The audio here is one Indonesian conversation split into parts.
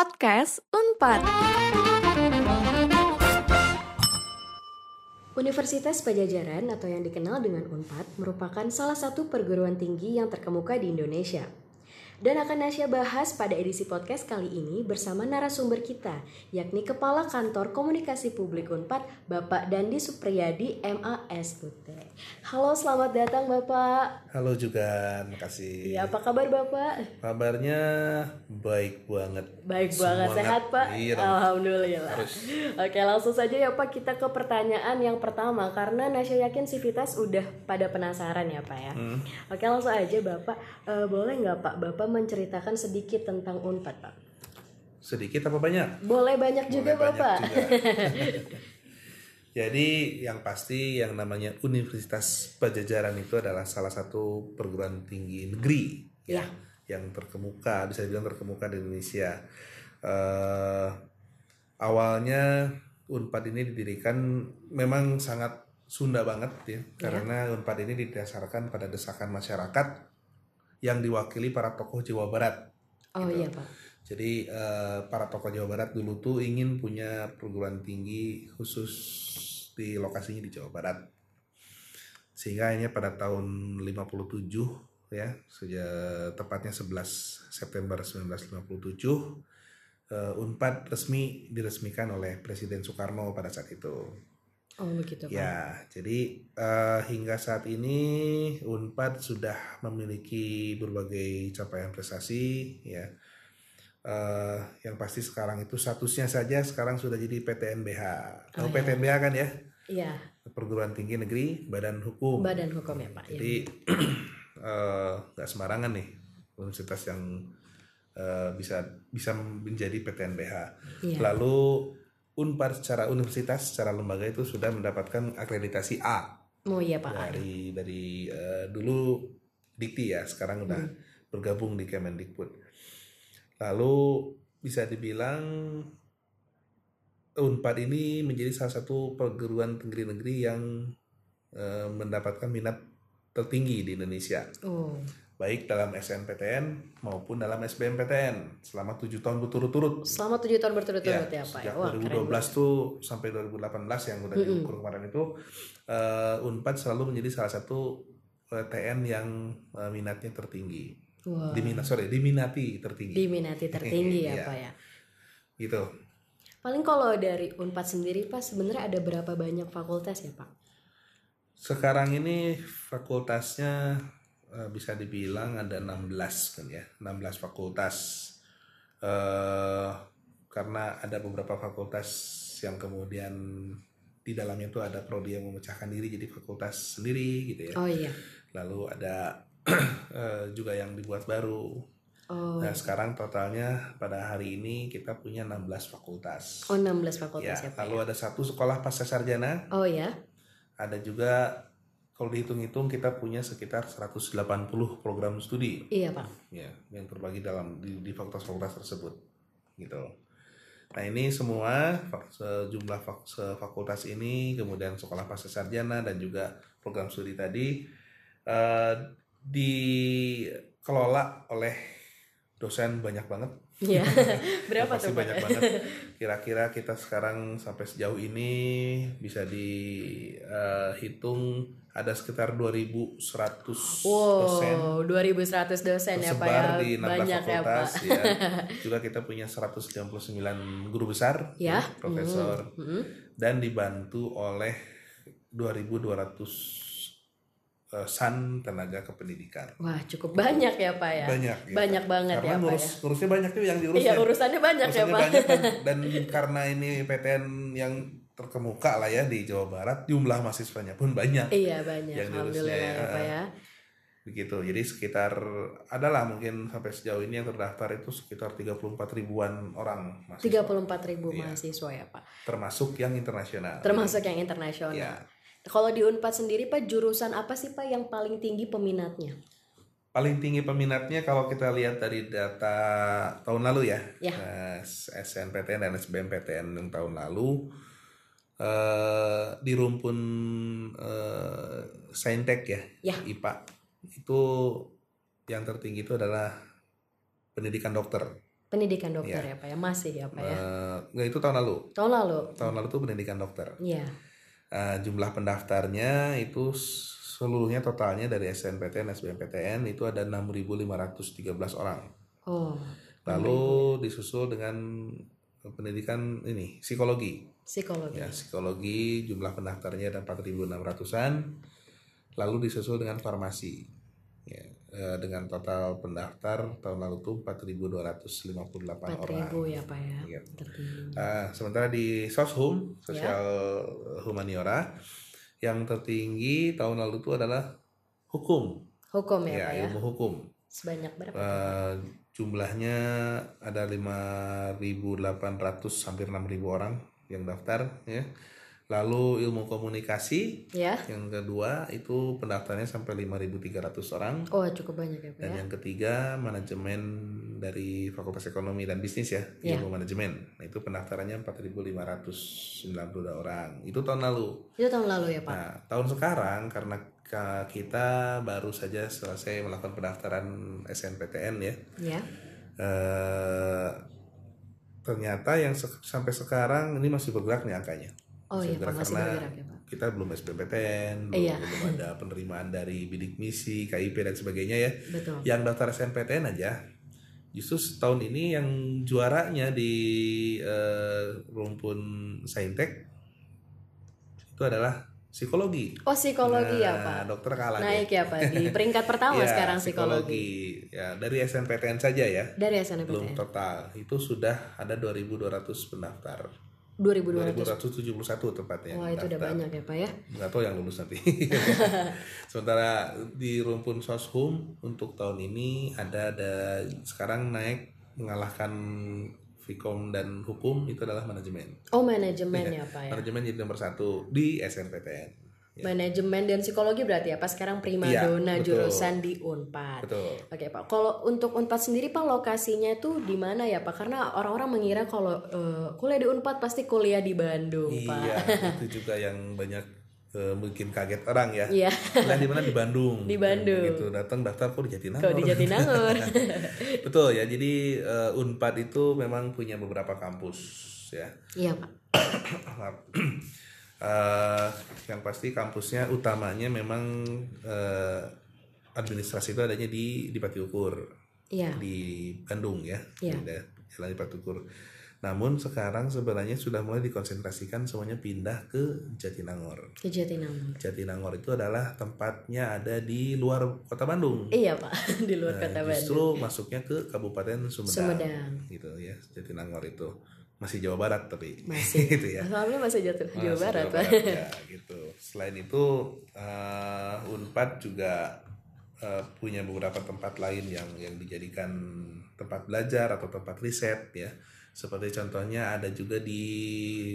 Podcast Unpad. Universitas Pajajaran atau yang dikenal dengan UNPAD merupakan salah satu perguruan tinggi yang terkemuka di Indonesia. Dan akan Nasya bahas pada edisi podcast kali ini bersama narasumber kita, yakni Kepala Kantor Komunikasi Publik UNPAD, Bapak Dandi Supriyadi, MASUT. Halo, selamat datang Bapak. Halo juga, makasih. Ya, apa kabar Bapak? Kabarnya baik banget. Baik banget, Semangat. sehat Pak? Iya. Alhamdulillah. Harus. Oke, langsung saja ya Pak kita ke pertanyaan yang pertama karena Nasya yakin Sivitas udah pada penasaran ya Pak ya. Hmm. Oke, langsung aja Bapak Eh, boleh nggak Pak Bapak menceritakan sedikit tentang Unpad Pak? Sedikit apa banyak? Boleh banyak juga Boleh Bapak. banyak juga. Jadi yang pasti yang namanya Universitas Pajajaran itu adalah salah satu perguruan tinggi negeri Ya. yang terkemuka, bisa dibilang terkemuka di Indonesia. Eh, awalnya Unpad ini didirikan memang sangat Sunda banget ya, karena Unpad ini didasarkan pada desakan masyarakat yang diwakili para tokoh Jawa Barat. Oh Gitu. iya Pak. Jadi eh, para tokoh Jawa Barat dulu tuh ingin punya perguruan tinggi khusus di lokasinya di Jawa Barat. Sehingga akhirnya pada tahun 57 ya, sejak tepatnya 11 September 1957 eh, Unpad resmi diresmikan oleh Presiden Soekarno pada saat itu. Oh begitu Pak. Ya, jadi eh, hingga saat ini Unpad sudah memiliki berbagai capaian prestasi, ya. Eh, yang pasti sekarang itu statusnya saja sekarang sudah jadi PTNBH. Tahu Oh, ya. PTNBH kan ya? Iya, Perguruan Tinggi Negeri Badan Hukum. badan hukum ya Pak. ya. Jadi eh, nggak sembarangan nih universitas yang eh, bisa bisa menjadi PTNBH. Iya. Lalu Unpad secara universitas, secara lembaga itu sudah mendapatkan akreditasi A Oh iya Pak. dari dari eh, dulu Dikti ya, sekarang udah Hmm. bergabung di Kemendikbud. Lalu bisa dibilang Unpad ini menjadi salah satu perguruan tinggi negeri yang eh, mendapatkan minat tertinggi di Indonesia, Oh. Baik dalam SNPTN maupun dalam SBMPTN selama tujuh tahun berturut-turut. Selama tujuh tahun berturut-turut ya, Pak. ya. sejak Wah, keren 2012 banget. tuh sampai 2018 yang udah Mm-mm. diukur kemarin itu eh, Unpad selalu menjadi salah satu eh, TN yang eh, minatnya tertinggi. Wah. Diminat sorry, diminati tertinggi. Diminati tertinggi ya Iya. Pak ya. gitu. Paling kalau dari Unpad sendiri Pak sebenarnya ada berapa banyak fakultas ya Pak? Sekarang ini fakultasnya bisa dibilang ada 16 kan ya, 16 fakultas. eh karena ada beberapa fakultas yang kemudian di dalamnya itu ada prodi yang memecahkan diri jadi fakultas sendiri gitu ya. Oh iya. Lalu ada eh, juga yang dibuat baru. Oh, Nah, sekarang totalnya pada hari ini kita punya 16 fakultas. oh 16 ya, fakultas ya, Pak. lalu ya? ada satu sekolah pasca sarjana, Oh ya. ada juga kalau dihitung-hitung kita punya sekitar 180 program studi Iya Pak. ya yang terbagi dalam di, di fakultas-fakultas tersebut gitu. Nah ini semua sejumlah fak- se- fakultas ini kemudian sekolah pasca sarjana dan juga program studi tadi eh, dikelola oleh dosen banyak banget Iya. Berapa pasti tuh Pak? banyak banget. Kira-kira kita sekarang sampai sejauh ini bisa dihitung ada sekitar 2.100 dosen Wow, 2100 dosen ya Pak ya. di 16 Banyak ya Pak. fakultas ya. Juga kita punya 199 guru besar, Ya. profesor Mm-mm. dan dibantu oleh 2.200 eh, san tenaga kependidikan. Wah, cukup banyak ya Pak ya. Banyak. gitu. Banyak banget Karena ya Pak ngurus, ya. ngurusnya banyak tuh yang diurus Iya, urusannya banyak ya Urusannya Pak. banyak dan, dan karena ini PTN yang terkemuka lah ya di Jawa Barat jumlah mahasiswanya pun banyak Iya, banyak. Yang Alhamdulillah diurusnya, ya Pak ya. begitu jadi sekitar adalah mungkin sampai sejauh ini yang terdaftar itu sekitar 34 ribuan orang mahasiswa 34 ribu Iya. mahasiswa ya Pak. termasuk yang internasional Termasuk yang internasional. ya Kalau di Unpad sendiri Pak, jurusan apa sih Pak yang paling tinggi peminatnya? paling tinggi peminatnya kalau kita lihat dari data tahun lalu ya, Ya. eh, SNPTN dan SBMPTN yang tahun lalu eh, di rumpun eh, saintek ya, Ya. IPA itu yang tertinggi itu adalah pendidikan dokter Pendidikan dokter ya, Pak ya, masih ya Pak ya. Nggak itu tahun lalu. Tahun lalu. Tahun lalu tuh pendidikan dokter. Iya. Eh, jumlah pendaftarnya itu seluruhnya totalnya dari SNPTN, SBMPTN itu ada 6.513 orang. Oh, Lalu disusul dengan pendidikan ini psikologi. psikologi. Ya, psikologi jumlah pendaftarnya ada 4.600-an. Lalu disusul dengan farmasi. Ya, eh, dengan total pendaftar tahun lalu tuh 4.258 orang. 4000 ya Pak ya. Iya. Tertinggi. Ah, sementara di Soshum, sosial humaniora, yang tertinggi tahun lalu itu adalah hukum. Hukum ya, Ya, Pak ya. ilmu hukum. Sebanyak berapa? Eh, jumlahnya ada 5.800 hampir 6.000 orang yang daftar ya. Lalu ilmu komunikasi Ya. yang kedua itu pendaftarnya sampai 5.300 orang Oh, cukup banyak ya Pak dan ya. yang ketiga manajemen dari Fakultas Ekonomi dan Bisnis ya, Ya. ilmu manajemen. Nah, itu pendaftarannya 4.592 orang. Itu tahun lalu. Itu tahun lalu ya Pak. Nah, tahun sekarang karena ka- kita baru saja selesai melakukan pendaftaran SNPTN ya. Ya. Eh, ternyata yang se- sampai sekarang ini masih bergerak nih angkanya. Oh iya bergerak karena bergerak ya Pak. Kita belum SBMPTN, belum, Iya. belum ada penerimaan dari bidik misi, KIP dan sebagainya ya. Betul. Yang daftar SNPTN aja, justru setahun ini yang juaranya di eh, rumpun Saintek itu adalah psikologi. Oh, psikologi ya Nah, Pak. Dokter kalah. Naik ya Pak di peringkat pertama Iya, sekarang psikologi. Ya, dari SNPTN saja ya. Dari Belum SNMPTN. total. Itu sudah ada 2200 pendaftar. 2200. 2271 tepatnya. Wah, itu udah banyak ya Pak ya. nggak tahu yang lulus nanti. Sementara di rumpun soshum untuk tahun ini ada ada sekarang naik mengalahkan Vkom dan hukum itu adalah manajemen. Oh, manajemen Iya. ya Pak ya. Manajemen jadi nomor satu di SNPTN. Ya. Manajemen dan psikologi berarti ya Pak sekarang prima Iya, dona betul. jurusan di Unpad. Betul. Oke Pak, kalau untuk Unpad sendiri Pak lokasinya itu di mana ya Pak? Karena orang-orang mengira kalau eh, kuliah di Unpad pasti kuliah di Bandung Pak. Iya, itu juga yang banyak eh, mungkin kaget orang ya. Iya, Kuliah di mana di Bandung. Di Bandung. Gitu datang daftar kok di Jatinangor. kalau di Jatinangor. Betul ya. Jadi eh, Unpad itu memang punya beberapa kampus ya. iya Pak. Eh, yang pasti kampusnya utamanya memang eh, administrasi itu adanya di di Patiukur Iya. di Bandung ya, Iya. di jalan di Patiukur. Namun sekarang sebenarnya sudah mulai dikonsentrasikan semuanya pindah ke Jatinangor. Ke Jatinangor. Jatinangor itu adalah tempatnya ada di luar kota Bandung. Iya Pak, di luar Nah, kota Bandung. justru masuknya ke Kabupaten Sumedang, Sumedang. gitu ya Jatinangor itu masih Jawa Barat tapi Masih. gitu ya Soalnya masih jatuh Jawa Masih Barat Pak. ya gitu selain itu eh, Unpad juga eh, punya beberapa tempat lain yang yang dijadikan tempat belajar atau tempat riset ya seperti contohnya ada juga di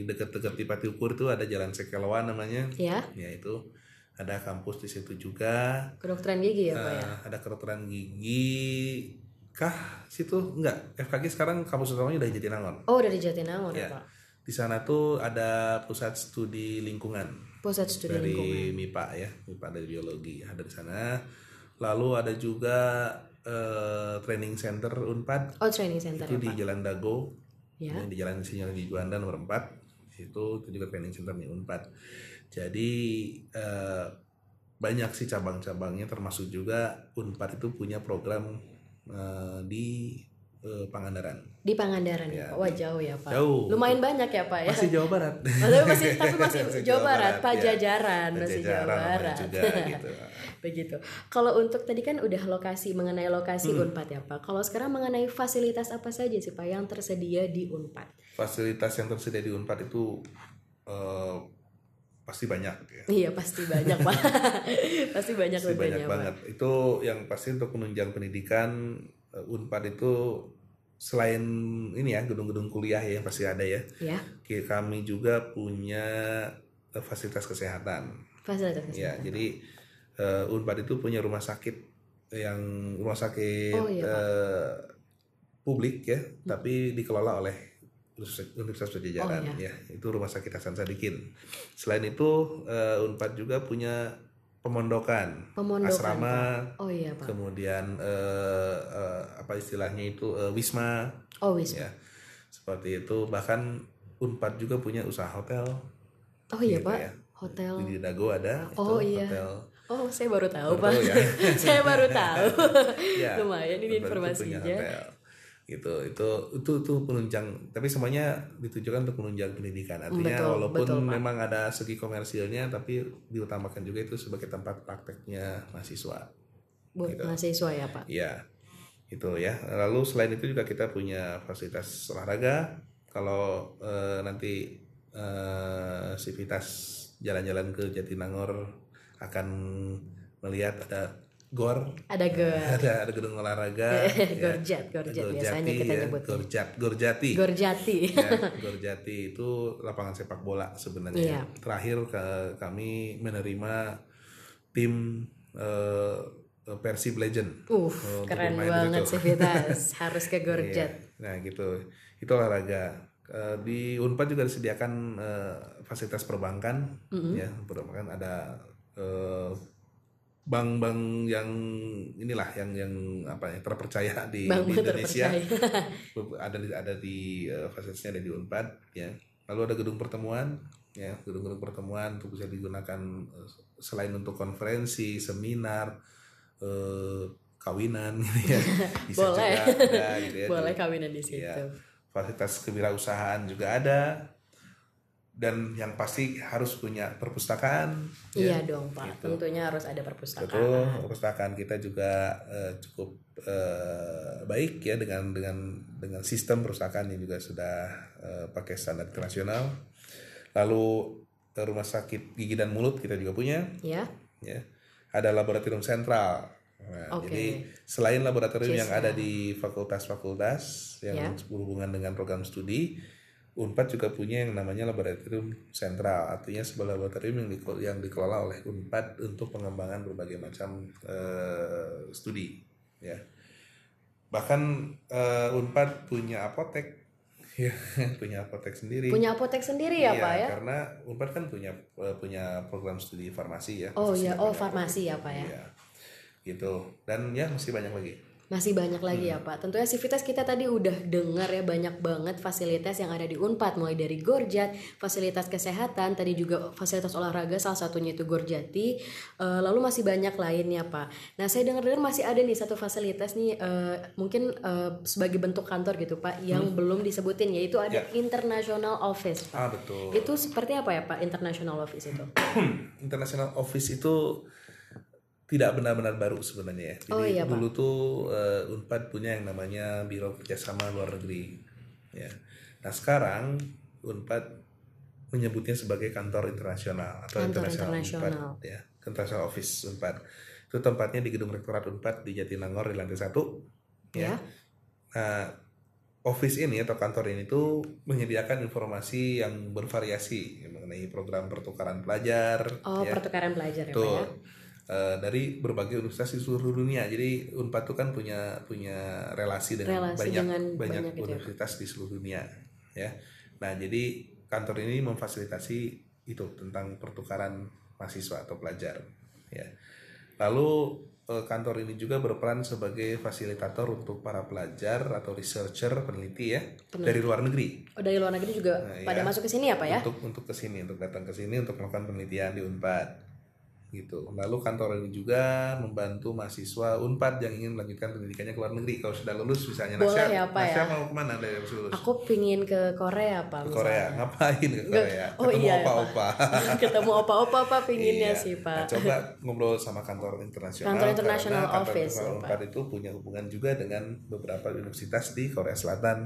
dekat-dekat di Patiukur itu ada Jalan Sekelwan namanya Ya, ya itu ada kampus di situ juga kedokteran gigi ya Pak ya. Eh, ada kedokteran gigi kah situ enggak FKG sekarang kampus utamanya udah di Jatinangor Oh, dari Jatinangor ya, Ya. Pak. di sana tuh ada pusat studi lingkungan Pusat studi dari lingkungan. MIPA ya MIPA dari biologi ada di sana lalu ada juga eh, training center Unpad Oh, training center itu ya di Pak. Jalan Dago Ya. di Jalan Sinyal di Juanda nomor 4 itu itu juga training center nih Unpad jadi eh, banyak sih cabang-cabangnya termasuk juga Unpad itu punya program eh, di eh, Pangandaran Di Pangandaran ya, Ya, Pak. Wah, jauh ya, Pak. Jauh. Lumayan banyak ya, Pak ya. masih Jawa Barat Oh, tapi masih tapi masih Masih Jawa Barat, ya. Pajajaran masih Jawa Barat. juga gitu Begitu. Kalau untuk tadi kan udah lokasi mengenai lokasi Hmm. Unpad ya, Pak. Kalau sekarang mengenai fasilitas apa saja sih, Pak yang tersedia di Unpad? fasilitas yang tersedia di Unpad itu eh, pasti banyak ya Iya, pasti banyak, Pak. pasti banyak pasti banyak Pak. banget itu yang pasti untuk penunjang pendidikan eh, Unpad itu selain ini ya gedung-gedung kuliah ya yang pasti ada ya Ya, kami juga punya eh, fasilitas kesehatan fasilitas ya kesehatan. jadi eh, Unpad itu punya rumah sakit yang rumah sakit Oh, iya, Pak. Hmm. eh, publik ya tapi dikelola oleh Universitas Pajajaran Oh, ya itu rumah sakit Hasan Sadikin selain itu eh, Unpad juga punya pemondokan, Pemondokan, asrama Oh iya, Pak. kemudian eh, eh, apa istilahnya itu eh, wisma Oh Wisma. ya seperti itu bahkan Unpad juga punya usaha hotel Oh iya Gitu Pak. ya. Hotel. di Dago ada Oh, itu iya. hotel Oh saya baru tahu Baru Pak. tahu ya? saya baru tahu. ya Lumayan ini informasinya. Gitu itu itu itu penunjang tapi semuanya ditujukan untuk penunjang pendidikan artinya Betul, walaupun betul, Pak. memang ada segi komersilnya tapi diutamakan juga itu sebagai tempat prakteknya mahasiswa Buat Gitu. mahasiswa ya Pak. Iya, itu ya. Lalu selain itu juga kita punya fasilitas olahraga. Kalau eh, nanti eh, sivitas jalan-jalan ke Jatinangor akan melihat ada gor, Ada gor. ada ada gedung olahraga, ya. Gorjat, gorjat biasanya kita ya. nyebutnya. Gorjat, Gorjati. Gorjati. ya, Gorjati itu lapangan sepak bola sebenarnya. Iya. Terakhir ke kami menerima tim eh, Persib Legend. Uh, untuk keren banget situ. Civitas. Harus ke Gorjat. Iya. Nah gitu, itu olahraga. Di Unpad juga disediakan eh, fasilitas perbankan, ya perbankan ada eh, bank-bank yang inilah yang yang apa ya terpercaya di, di Indonesia terpercaya. ada di ada di eh, fasilitasnya ada di Unpad ya lalu ada gedung pertemuan ya gedung-gedung pertemuan untuk bisa digunakan eh, selain untuk konferensi seminar eh, kawinan gitu ya bisa Boleh. juga ada gitu ya Boleh kawinan di situ. Iya. fasilitas kewirausahaan juga ada dan yang pasti harus punya perpustakaan Iya dong Pak. Gitu. Tentunya harus ada perpustakaan. Betul, perpustakaan kita juga eh, cukup eh, baik ya dengan dengan dengan sistem perpustakaan yang juga sudah eh, pakai standar internasional. Lalu rumah sakit gigi dan mulut kita juga punya, Ya. ya. Ada laboratorium sentral. Nah, Oke. Jadi selain laboratorium yang CISA. ada di fakultas-fakultas yang Ya. berhubungan dengan program studi, Unpad juga punya yang namanya laboratorium sentral, artinya sebuah laboratorium yang, diko- yang dikelola oleh Unpad untuk pengembangan berbagai macam eh, studi, ya. Bahkan eh, Unpad punya apotek, ya, punya apotek sendiri. Punya apotek sendiri ya Iya, Pak ya? Karena Unpad kan punya eh, punya program studi farmasi ya. Oh iya, banyak oh farmasi ya Pak ya. Iya. Gitu. Dan ya masih banyak lagi. Masih banyak lagi Hmm. ya Pak. Tentunya Civitas kita tadi udah dengar ya banyak banget fasilitas yang ada di Unpad mulai dari Gorjat, fasilitas kesehatan, tadi juga fasilitas olahraga salah satunya itu Gorjati. Eh, lalu masih banyak lainnya Pak. Nah saya dengar-dengar masih ada nih satu fasilitas nih eh, mungkin eh, sebagai bentuk kantor gitu Pak yang belum disebutin yaitu ada Hmm. Ya. International Office Pak. Ah betul. Itu seperti apa ya Pak International Office itu? International Office itu tidak benar-benar baru sebenarnya ya. Jadi Oh, iya, Pak. dulu tuh eh, Unpad punya yang namanya Biro Kerjasama Luar Negeri. Ya. Nah sekarang Unpad menyebutnya sebagai kantor internasional atau Kantor internasional internasional. Unpad, ya. International Office Unpad. Itu tempatnya di gedung Rektorat Unpad di Jatinangor di lantai satu. Ya. Nah, office ini atau kantor ini tuh menyediakan informasi yang bervariasi mengenai program pertukaran pelajar, Oh ya. pertukaran belajar ya Pak ya? Eh, dari berbagai universitas di seluruh dunia. Jadi Unpad itu kan punya punya relasi dengan Relasi banyak dengan banyak banyak gitu ya. universitas di seluruh dunia, ya. Nah, jadi kantor ini memfasilitasi itu tentang pertukaran mahasiswa atau pelajar, ya. Lalu eh, kantor ini juga berperan sebagai fasilitator untuk para pelajar atau researcher peneliti ya dari luar negeri Oh dari luar negeri juga Nah, pada iya. masuk ke sini ya Pak ya? untuk untuk ke sini untuk datang ke sini untuk melakukan penelitian di Unpad gitu. Lalu kantor ini juga membantu mahasiswa Unpad yang ingin melanjutkan pendidikannya ke luar negeri. Kalau sudah lulus misalnya Boleh Nasya, ya, Pak, Nasya ya? mau ke mana dari habis lulus? Aku pingin ke Korea Pak ke misalnya. Korea. Ngapain ke Korea? Oh Ketemu iya, opa-opa. Ketemu opa-opa Pak pinginnya Iya. sih Nah, Pak. coba ngobrol sama kantor internasional. Kantor kantor office, internasional ya, Pak. Unpad itu punya hubungan juga dengan beberapa universitas di Korea Selatan.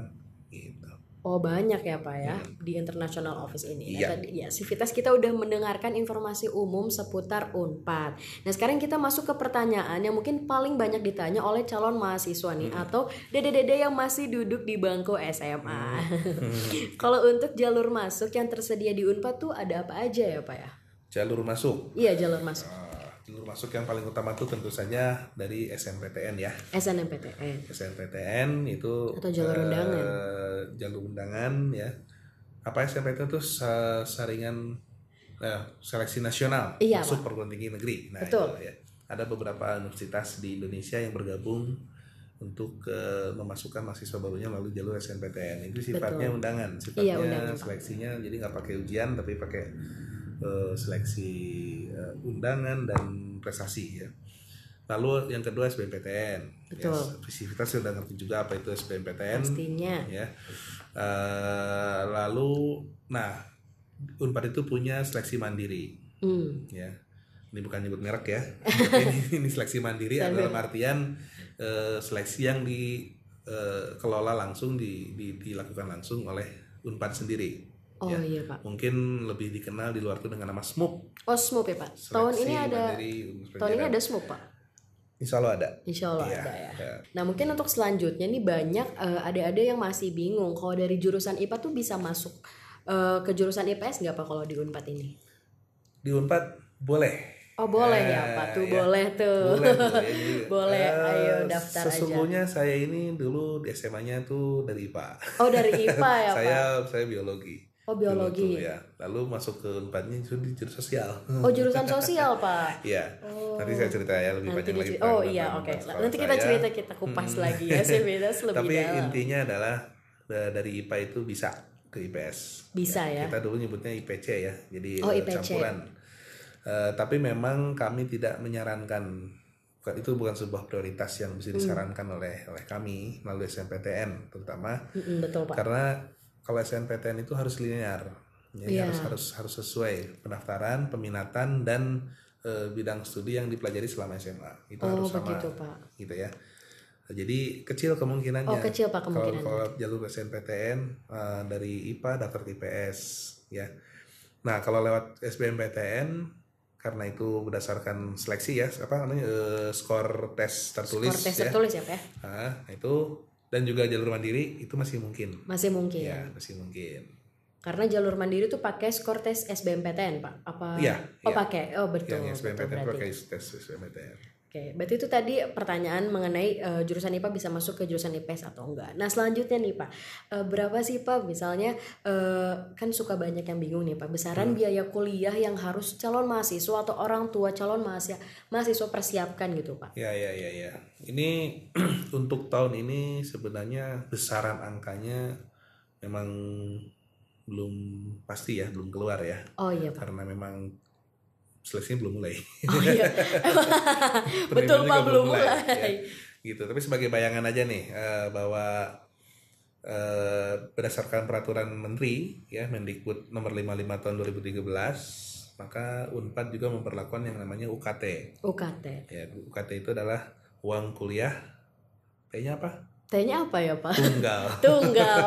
Gitu. Oh banyak ya Pak ya di international office ini. Iya. Ya, tadi ya Civitas kita udah mendengarkan informasi umum seputar Unpad. Nah sekarang kita masuk ke pertanyaan yang mungkin paling banyak ditanya oleh calon mahasiswa nih atau dede-dede yang masih duduk di bangku SMA. Kalau untuk jalur masuk yang tersedia di Unpad tuh ada apa aja ya Pak ya? Jalur masuk. Iya jalur masuk. Ah, jalur masuk yang paling utama itu tentu saja dari SNPTN ya. SNMPTN. SNPTN itu Atau jalur eh, undangan. jalur undangan ya. Apa SNPTN itu sa- saringan eh, seleksi nasional Iya, masuk perguruan tinggi negeri. Nah, Betul. itu ya. Ada beberapa universitas di Indonesia yang bergabung untuk uh, memasukkan mahasiswa barunya melalui jalur SNPTN itu sifatnya Betul. undangan Iya, sifatnya undangan, Pak. seleksinya jadi nggak pakai ujian tapi pakai uh, seleksi uh, undangan dan prestasi ya. Lalu yang kedua SBMPTN Betul. ya, kita sudah ngerti juga apa itu SBMPTN Pastinya. ya. Eh, lalu nah Unpad itu punya seleksi mandiri. Hmm. ya. Ini bukan nyebut merek ya. Ini, ini seleksi mandiri dalam artian eh, seleksi yang dikelola langsung di, di- dilakukan langsung oleh Unpad sendiri Oh ya. iya Pak. mungkin lebih dikenal di luar itu dengan nama SMUP Oh SMUP ya Pak. Tahun Seleksi ini ada Mandiri tahun ini ada SMUP Pak. Insya Allah ada Insya Allah Iya, ada ya. ya. Nah mungkin untuk selanjutnya nih banyak eh, adik-adik yang masih bingung kalau dari jurusan IPA tuh bisa masuk eh, ke jurusan IPS nggak Pak kalau di Unpad ini? di Unpad boleh Oh boleh Eh, ya Pak tuh ya. boleh tuh. boleh, boleh. Jadi, Boleh, eh, ayo daftar aja. sesungguhnya saya ini dulu di SMA-nya tuh dari IPA Oh dari IPA ya Pak. saya saya biologi Oh biologi. ya lalu masuk ke unpadnya itu di jurusan sosial Oh jurusan sosial Pak. Iya. Nanti saya cerita ya lebih Nanti panjang lagi. oh iya oke. sekolah Nanti kita saya. cerita kita kupas lagi ya Sebedas lebih Tapi dalam. intinya adalah eh, dari IPA itu bisa ke IPS. Bisa ya. Kita dulu nyebutnya IPC ya. Jadi Oh, eh, IPC. campuran. Eh, tapi memang kami tidak menyarankan bukan- itu bukan sebuah prioritas yang Hmm. bisa disarankan oleh oleh kami melalui SNPTN terutama Mm-mm, betul Pak. karena kalau SNPTN itu harus linear jadi Iya. harus harus harus sesuai pendaftaran peminatan dan eh, bidang studi yang dipelajari selama SMA itu Oh harus sama begitu Pak. gitu ya jadi kecil kemungkinannya Oh kecil Pak kalau kemungkinan. kalau jalur SNPTN eh, dari IPA daftar IPS ya nah kalau lewat SBMPTN karena itu berdasarkan seleksi ya apa namanya eh, skor tes tertulis Skor tes ya tertulis ya Pak ya? Nah, itu dan juga jalur mandiri itu masih mungkin Masih mungkin. ya masih mungkin Karena jalur mandiri tuh pakai skor tes SBMPTN Pak. Apa? Iya, Oh iya. pakai. Oh betul. yang betul SBMPTN berarti. pakai tes SBMPTN Oke, berarti itu tadi pertanyaan mengenai eh, jurusan IPA bisa masuk ke jurusan IPS atau enggak. Nah selanjutnya nih Pak, eh, berapa sih Pak misalnya eh, kan suka banyak yang bingung nih Pak, Hmm. besaran biaya kuliah yang harus calon mahasiswa atau orang tua calon mahasiswa mahasiswa persiapkan gitu Pak. ya ya ya ya ini untuk tahun ini sebenarnya besaran angkanya memang belum pasti ya belum keluar ya Oh iya Pak. karena memang seleksinya belum mulai Oh iya. Betul Pak belum ya. mulai. gitu tapi sebagai bayangan aja nih eh, bahwa eh, berdasarkan peraturan menteri ya Mendikbud nomor 55 tahun 2013 maka Unpad juga memperlakukan yang namanya UKT UKT. ya UKT itu adalah uang kuliah T-nya apa T-nya apa ya Pak? tunggal Tunggal.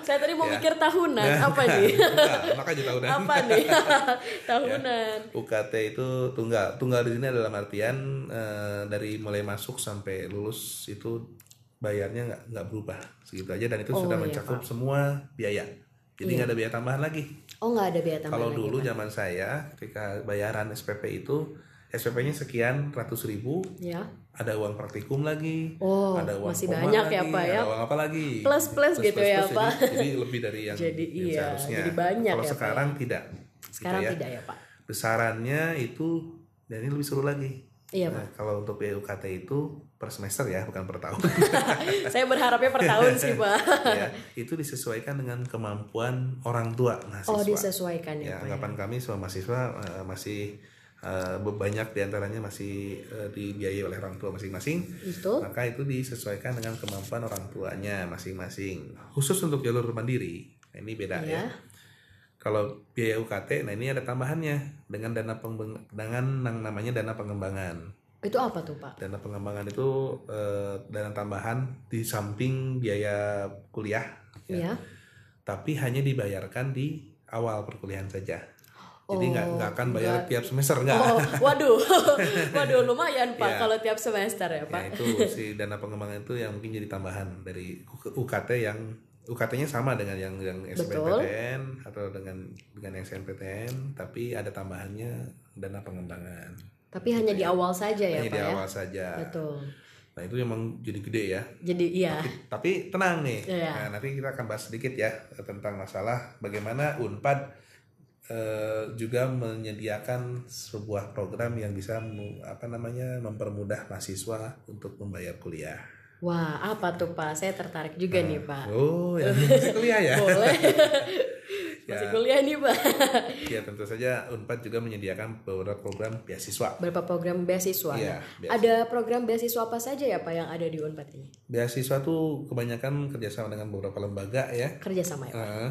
Saya tadi mau Ya. mikir tahunan. Nah, Apa nih? tunggal, makanya tahunan apa nih? tahunan. UKT itu tunggal tunggal di sini dalam artian eh, dari mulai masuk sampai lulus itu bayarnya nggak nggak berubah segitu aja dan itu Oh, sudah iya, mencakup Pak. semua biaya jadi nggak ada biaya tambahan lagi Oh nggak ada biaya tambahan kalau lagi, dulu Pak? zaman saya ketika bayaran SPP itu SPP-nya sekian ratus ribu Ya. Ada uang praktikum lagi Oh, ada uang masih banyak ya, lagi, Pak, ya? ada uang apa lagi Plus, plus gitu ya, jadi- Pak. jadi, lebih dari yang, Jadi yang iya, seharusnya jadi banyak kalau ya, Pak, sekarang tidak Sekarang gitu ya. tidak ya Pak? besarannya itu dan ini lebih seru lagi Iya Nah, kalau untuk biaya UKT itu per semester ya bukan per tahun Saya berharapnya per tahun sih Pak. ya itu disesuaikan dengan kemampuan orang tua mahasiswa Oh disesuaikan ya, ya Pak. ya? anggapan kami semua mahasiswa eh, masih eh, banyak di antaranya masih eh, dibiayai oleh orang tua masing-masing Itu. maka itu disesuaikan dengan kemampuan orang tuanya masing-masing khusus untuk jalur mandiri nah, ini beda ya, Ya. kalau biaya UKT nah ini ada tambahannya dengan dana pengembang dengan yang namanya dana pengembangan Itu apa tuh Pak? dana pengembangan itu eh, dana tambahan di samping biaya kuliah Iya. tapi hanya dibayarkan di awal perkuliahan saja jadi nggak Oh, nggak akan bayar tiap semester nggak Oh, waduh, waduh lumayan Pak Iya. kalau tiap semester ya Ya, Pak. itu si dana pengembangan itu yang mungkin jadi tambahan dari UKT yang UKT-nya sama dengan yang yang Betul. SBMPTN atau dengan dengan yang SNPTN tapi ada tambahannya dana pengembangan. Tapi hanya di awal saja ya Hanya Pak di ya. awal saja. Betul. Nah, itu memang jadi gede ya. Jadi iya. Tapi tenang nih. Iya. Nah, nanti kita akan bahas sedikit ya tentang masalah bagaimana Unpad eh, juga menyediakan sebuah program yang bisa apa namanya mempermudah mahasiswa untuk membayar kuliah. Wah, apa tuh Pak? Saya tertarik juga nih Pak. Oh, ya masih kuliah ya? Boleh. Ya. Masih kuliah nih Pak. Ya tentu saja Unpad juga menyediakan beberapa program beasiswa. Beberapa program beasiswa. Iya, Nah, beasiswa. Ada program beasiswa apa saja ya Pak yang ada di Unpad ini? Beasiswa tuh kebanyakan kerjasama dengan beberapa lembaga ya. Kerjasama ya Pak? Eh,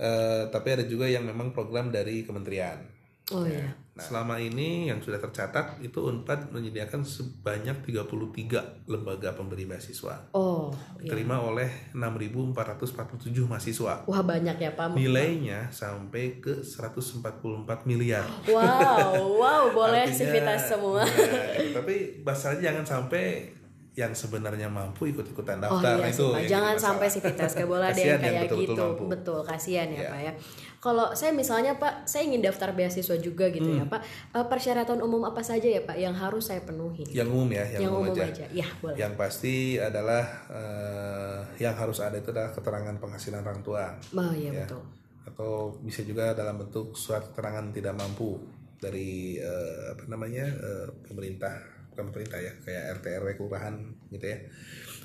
eh, tapi ada juga yang memang program dari kementerian. Oh iya. Nah, selama ini yang sudah tercatat itu Unpad menyediakan sebanyak 33 lembaga pemberi beasiswa. Oh, iya. Diterima oleh 6.447 mahasiswa. Wah banyak ya Pak. Nilainya sampai ke 144 miliar. Wow, wow, boleh Artinya, semua. gitu. tapi masalahnya jangan sampai yang sebenarnya mampu ikut-ikutan Oh daftar iya itu sih jangan sampai sivitas ada Kasihan yang kayak betul-betul gitu. mampu. Betul, kasihan ya Iya. Pak ya. Kalau saya misalnya Pak, saya ingin daftar beasiswa juga gitu Hmm. ya Pak. Eh, persyaratan umum apa saja ya Pak yang harus saya penuhi? Yang umum ya, yang, yang umum, umum aja. aja. Ya, boleh. Yang pasti adalah eh, yang harus ada itu adalah keterangan penghasilan orang tua Oh iya Ya. betul. atau bisa juga dalam bentuk surat keterangan tidak mampu dari eh, apa namanya eh, pemerintah bukan pemerintah ya kayak RT RW kelurahan gitu ya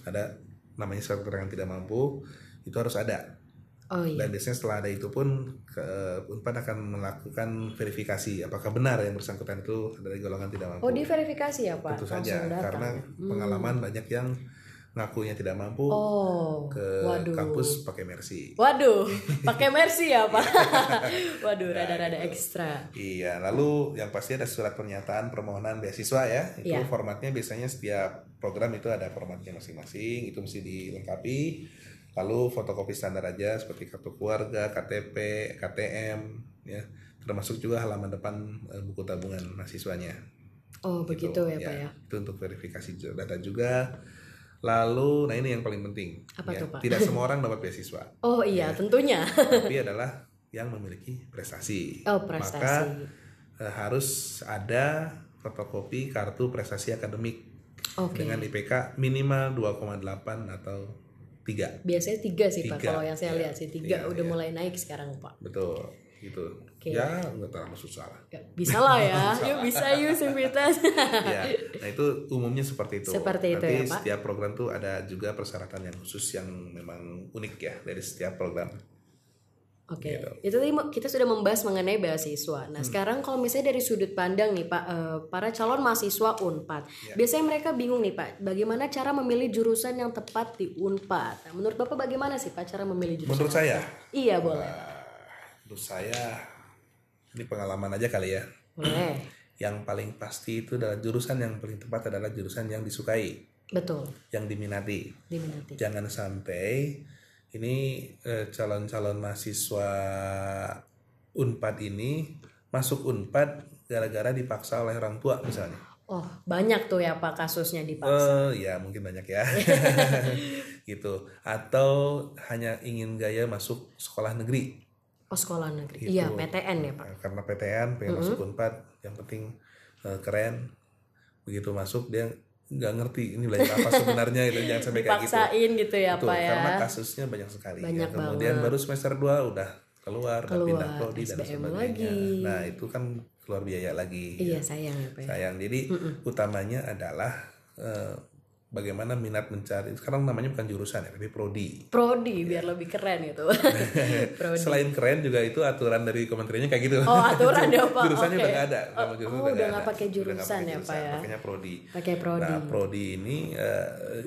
ada namanya surat keterangan tidak mampu itu harus ada Oh iya. dan biasanya setelah ada itu pun ke, Unpad akan melakukan verifikasi apakah benar yang bersangkutan itu dari golongan tidak mampu Oh diverifikasi ya Pak? tentu Langsung saja datang karena ya? Hmm. pengalaman banyak yang ngakunya tidak mampu Oh, ke waduh. kampus pakai mercy Waduh, pakai mercy ya Pak? waduh, Ya, rada-rada gitu. ekstra. Iya, lalu yang pasti ada surat pernyataan permohonan beasiswa ya. Itu Iya. formatnya biasanya setiap program itu ada formatnya masing-masing, itu mesti dilengkapi. Lalu fotokopi standar aja seperti kartu keluarga, KTP, KTM, ya. Termasuk juga halaman depan eh, buku tabungan mahasiswanya. Oh Gitu. begitu ya Pak ya? Itu untuk verifikasi data juga. Lalu, nah ini yang paling penting. Apa ya. tuh, Pak? Tidak semua orang dapat beasiswa, Oh iya, tentunya. tapi adalah yang memiliki prestasi. Oh Maka prestasi. eh, harus ada fotokopi kartu prestasi akademik Oke. dengan IPK minimal 2,8 atau 3. Biasanya tiga sih Pak, Tiga, kalau yang saya iya. lihat sih tiga Iya, udah iya. mulai naik sekarang Pak. Betul, gitu. Oke. Ya, nggak terlalu susah lah. Bisa lah ya, yuk bisa yuk Sivitas. ya, nah itu umumnya seperti itu. Seperti itu Nanti ya, Pak. setiap program tuh ada juga persyaratan yang khusus yang memang unik ya dari setiap program. Oke, Gitu. itu tadi kita sudah membahas mengenai beasiswa. Hmm. Nah, sekarang kalau misalnya dari sudut pandang nih Pak, eh, para calon mahasiswa Unpad, Ya. biasanya mereka bingung nih Pak, bagaimana cara memilih jurusan yang tepat di Unpad. Nah, menurut Bapak bagaimana sih Pak cara memilih jurusan? Menurut saya, Iya boleh, Wah, menurut saya ini pengalaman aja kali ya. boleh, Yang paling pasti itu adalah jurusan yang paling tepat adalah jurusan yang disukai, betul, yang diminati. diminati. jangan sampai ini eh, calon-calon mahasiswa Unpad ini masuk Unpad gara-gara dipaksa oleh orang tua misalnya. Oh, banyak tuh ya Pak kasusnya dipaksa. Eh ya mungkin banyak ya. gitu. Atau hanya ingin gaya masuk sekolah negeri. Oh, sekolah negeri. Gitu. Iya, PTN ya Pak. Karena PTN pengen masuk Unpad, yang penting eh, keren. Begitu masuk dia nggak ngerti ini belajar apa sebenarnya itu jangan sampai kayak gitu. Dipaksain gitu ya Betul, Pak ya. karena kasusnya banyak sekali. Banyak ya. Kemudian banget. baru semester 2 udah keluar, udah Keluar, pindah prodi dan sebagainya. lagi. Nah, itu kan keluar biaya lagi. Iya, sayang ya Pak. ya. Sayang. Jadi utamanya adalah eh, bagaimana minat mencari. Sekarang namanya bukan jurusan ya, tapi prodi. Prodi biar lebih keren gitu. Prodi. Selain keren juga itu aturan dari kementeriannya kayak gitu. Oh, aturan ya, Pak. Jurusannya Oke. udah nggak ada. Oh, Nama jurusan oh, udah udah pakai Udah nggak jurusan ya, Pak ya. Makanya prodi. Pakai prodi. Nah, prodi ini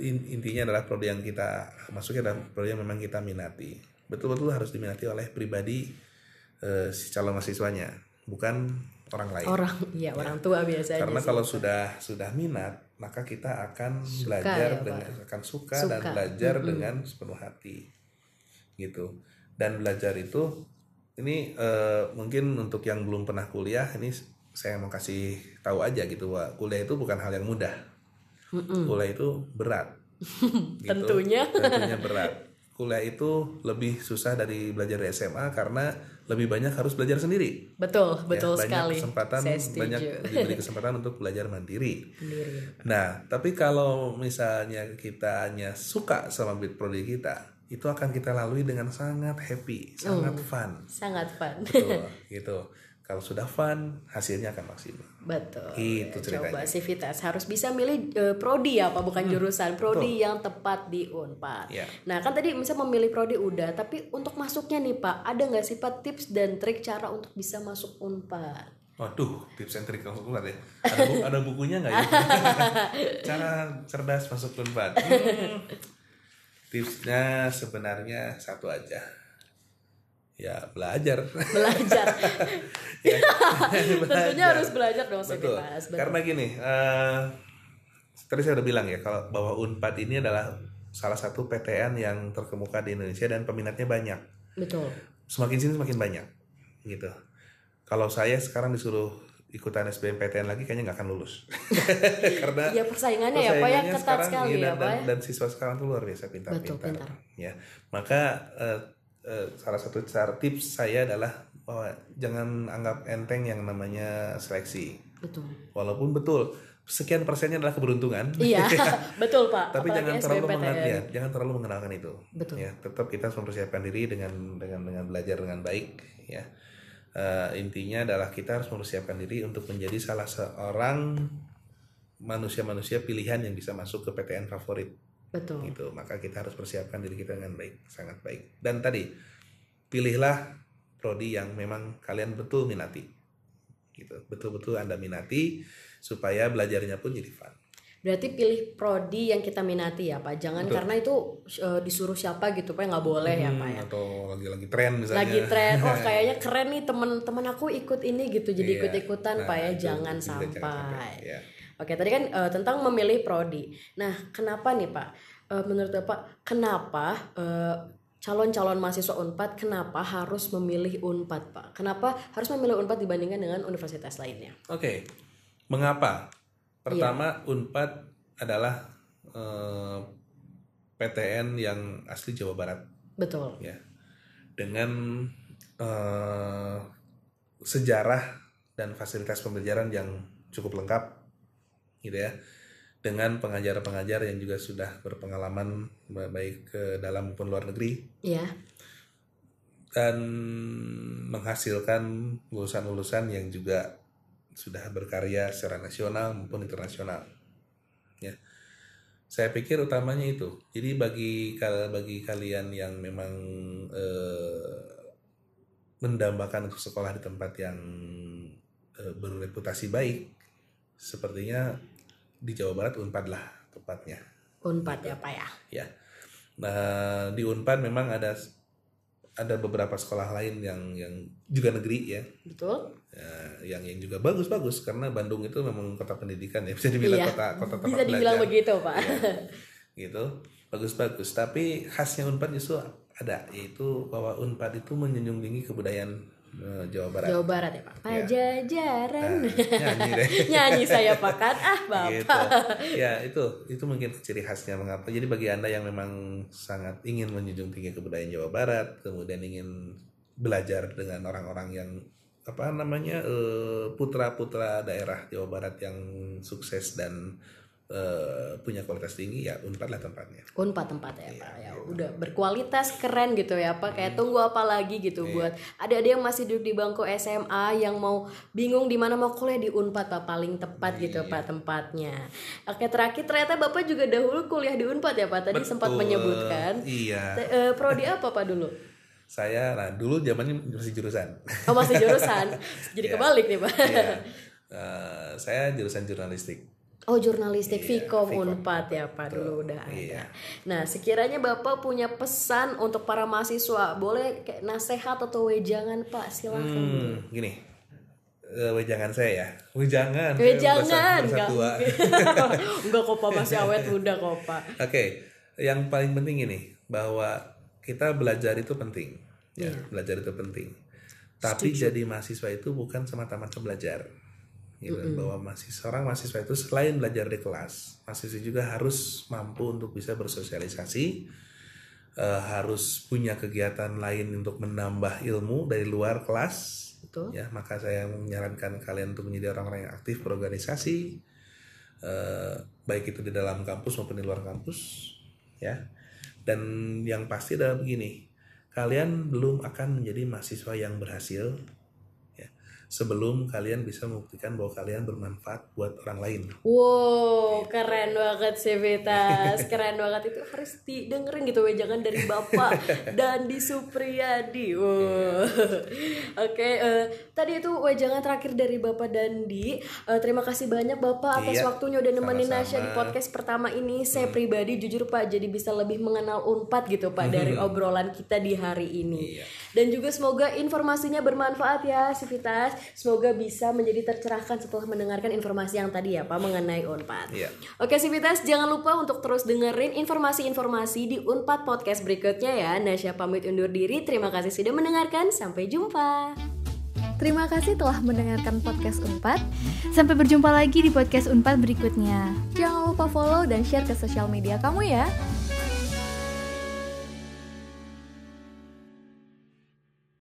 in- intinya adalah prodi yang kita masuknya adalah prodi yang memang kita minati. Betul-betul harus diminati oleh pribadi eh, si calon mahasiswanya, bukan orang lain. orang, iya orang tua biasanya. Karena sih. kalau sudah sudah minat, maka kita akan belajar ya, dengan akan suka, Suka. dan belajar dengan sepenuh hati. Gitu. Dan belajar itu ini eh, mungkin untuk yang belum pernah kuliah ini saya mau kasih tahu aja gitu bahwa kuliah itu bukan hal yang mudah. Kuliah itu berat. Gitu. Tentunya. Tentunya berat. Kuliah itu lebih susah dari belajar di SMA karena lebih banyak harus belajar sendiri. betul, Ya, betul banyak sekali. kesempatan banyak diberi kesempatan untuk belajar mandiri. Sendiri. Nah, tapi kalau misalnya kita hanya suka sama bid prodi kita, itu akan kita lalui dengan sangat happy, sangat Hmm. fun. Sangat fun. Betul, gitu. Kalau sudah fun hasilnya akan maksimal Betul. Itu Ya, ceritanya. Coba Civitas harus bisa milih eh, prodi ya, apa bukan jurusan prodi yang tepat di Unpad. Ya. Nah kan tadi bisa memilih prodi udah, tapi untuk masuknya nih Pak, ada nggak sih Pak tips dan trik cara untuk bisa masuk Unpad? Waduh, tips and trick langsung keluar ya. Ada, bu- ada bukunya nggak ya? Cara cerdas masuk Unpad. Hmm, tipsnya sebenarnya satu aja. Ya belajar. Belajar. ya, Tentunya harus belajar dong Betul. Betul. Karena gini, eh tadi saya udah bilang ya kalau bahwa Unpad ini adalah salah satu PTN yang terkemuka di Indonesia dan peminatnya banyak. Betul. Semakin sini semakin banyak, gitu. Kalau saya sekarang disuruh ikutan SBMPTN lagi kayaknya nggak akan lulus karena Ya persaingannya ya Pak ya persaingannya ketat sekarang, sekali iya, ya dan, Pak ya. dan, dan siswa sekarang tuh luar biasa pintar-pintar pintar. ya maka eh, eh, salah satu cara tips saya adalah bahwa jangan anggap enteng yang namanya seleksi. Betul. walaupun betul sekian persennya adalah keberuntungan. Iya, betul Pak. tapi Apalagi jangan terlalu mengenal ya, jangan terlalu mengenalkan itu. Betul. ya tetap kita harus mempersiapkan diri dengan dengan dengan belajar dengan baik ya. Eh, intinya adalah kita harus mempersiapkan diri untuk menjadi salah seorang manusia-manusia pilihan yang bisa masuk ke PTN favorit Betul. gitu maka kita harus persiapkan diri kita dengan baik sangat baik dan tadi pilihlah prodi yang memang kalian betul minati gitu betul-betul anda minati supaya belajarnya pun jadi fun Berarti pilih prodi yang kita minati ya Pak. Jangan Betul. karena itu eh, disuruh siapa gitu Pak nggak boleh ya Pak ya. Hmm, atau lagi-lagi tren misalnya Lagi tren, oh kayaknya keren nih teman-teman aku ikut ini gitu jadi Iya. ikut-ikutan Pak ya. Nah, itu Jangan sampai. ya. Oke, tadi kan eh, tentang memilih prodi. Nah, kenapa nih Pak? Eh, menurut Bapak, kenapa eh, calon-calon mahasiswa Unpad kenapa harus memilih Unpad Pak? Kenapa harus memilih Unpad dibandingkan dengan universitas lainnya? Oke, mengapa? Iya. Pertama, Unpad adalah eh, PTN yang asli Jawa Barat, Betul. ya, dengan eh, sejarah dan fasilitas pembelajaran yang cukup lengkap, gitu ya, dengan pengajar-pengajar yang juga sudah berpengalaman baik ke dalam maupun luar negeri Iya. dan menghasilkan lulusan-lulusan yang juga sudah berkarya secara nasional maupun internasional. Ya. Saya pikir utamanya itu. Jadi bagi bagi kalian yang memang eh, mendambakan untuk sekolah di tempat yang eh, berreputasi baik, sepertinya di Jawa Barat Unpad lah tepatnya. Unpad ya Pak ya. Ya. Nah, di Unpad memang ada ada beberapa sekolah lain yang yang juga negeri ya, Betul? ya, yang yang juga bagus-bagus karena Bandung itu memang kota pendidikan ya bisa dibilang Iya. kota kota tempat Bisa dibilang belajar. begitu Pak. Iya. gitu bagus-bagus tapi khasnya Unpad justru ada yaitu bahwa Unpad itu menjunjung tinggi kebudayaan eh, Jawa Barat Jawa Barat ya Pak. Pajajaran. Nah, nyanyi deh Nyanyi saya Pak kan. Ah Bapak. gitu ya itu itu mungkin ciri khasnya mengapa jadi bagi anda yang memang sangat ingin menjunjung tinggi kebudayaan Jawa Barat kemudian ingin belajar dengan orang-orang yang apa namanya putra putra daerah Jawa Barat yang sukses dan eh, punya kualitas tinggi ya unpad lah tempatnya Unpad tempat ya Iya, Pak. Ya gitu. udah berkualitas keren gitu ya Pak. Kayak tunggu apa lagi gitu Iya. buat adik-adik yang masih duduk di bangku SMA yang mau bingung di mana mau kuliah di Unpad Pak paling tepat gitu Iya. Pak tempatnya. Oke terakhir ternyata Bapak juga dahulu kuliah di Unpad ya Pak. Tadi sempat Betul. menyebutkan. iya eh, prodi apa Pak dulu? saya nah dulu zamannya masih jurusan Oh masih jurusan. Jadi Iya. kebalik nih Pak. Iya. Eh, saya jurusan jurnalistik Oh jurnalistik Iya, Vkom. Unpad ya Pak dulu udah Iya. ada. Nah sekiranya Bapak punya pesan untuk para mahasiswa, boleh kayak nasehat atau wejangan Pak silahkan. Hmm, gini. Eh, wejangan saya ya. Wejangan. Wejangan, enggak enggak kok Pak masih awet muda kok Pak. Oke, yang paling penting ini bahwa kita belajar itu penting. Ya, Iya. belajar itu penting. Tapi jadi mahasiswa itu bukan semata-mata belajar. Gitu, bahwa masih seorang mahasiswa itu selain belajar di kelas, mahasiswa juga harus mampu untuk bisa bersosialisasi, eh, harus punya kegiatan lain untuk menambah ilmu dari luar kelas, Betul. ya. Maka saya menyarankan kalian untuk menjadi orang-orang yang aktif berorganisasi eh, baik itu di dalam kampus maupun di luar kampus ya. Dan yang pasti adalah begini kalian belum akan menjadi mahasiswa yang berhasil sebelum kalian bisa membuktikan bahwa kalian bermanfaat buat orang lain. Wow, keren banget Civitas. Keren banget itu harus didengerin gitu wejangan dari Bapak dan di Supriyadi. Wow. Oke, eh, tadi itu wejangan terakhir dari Bapak Dandi. Eh, terima kasih banyak Bapak atas Iya, waktunya udah nemenin. Nasya di podcast pertama ini. Saya pribadi jujur Pak jadi bisa lebih mengenal Unpad gitu Pak dari obrolan kita di hari ini. Iya. Dan juga semoga informasinya bermanfaat ya Civitas. Semoga bisa menjadi tercerahkan setelah mendengarkan informasi yang tadi ya Pak mengenai Unpad. Iya. Oke Civitas, jangan lupa untuk terus dengerin informasi-informasi di Unpad Podcast berikutnya ya. Nasya pamit undur diri. Terima kasih sudah mendengarkan. Sampai jumpa. Terima kasih telah mendengarkan podcast Unpad. Sampai berjumpa lagi di podcast Unpad berikutnya. Jangan lupa follow dan share ke sosial media kamu ya.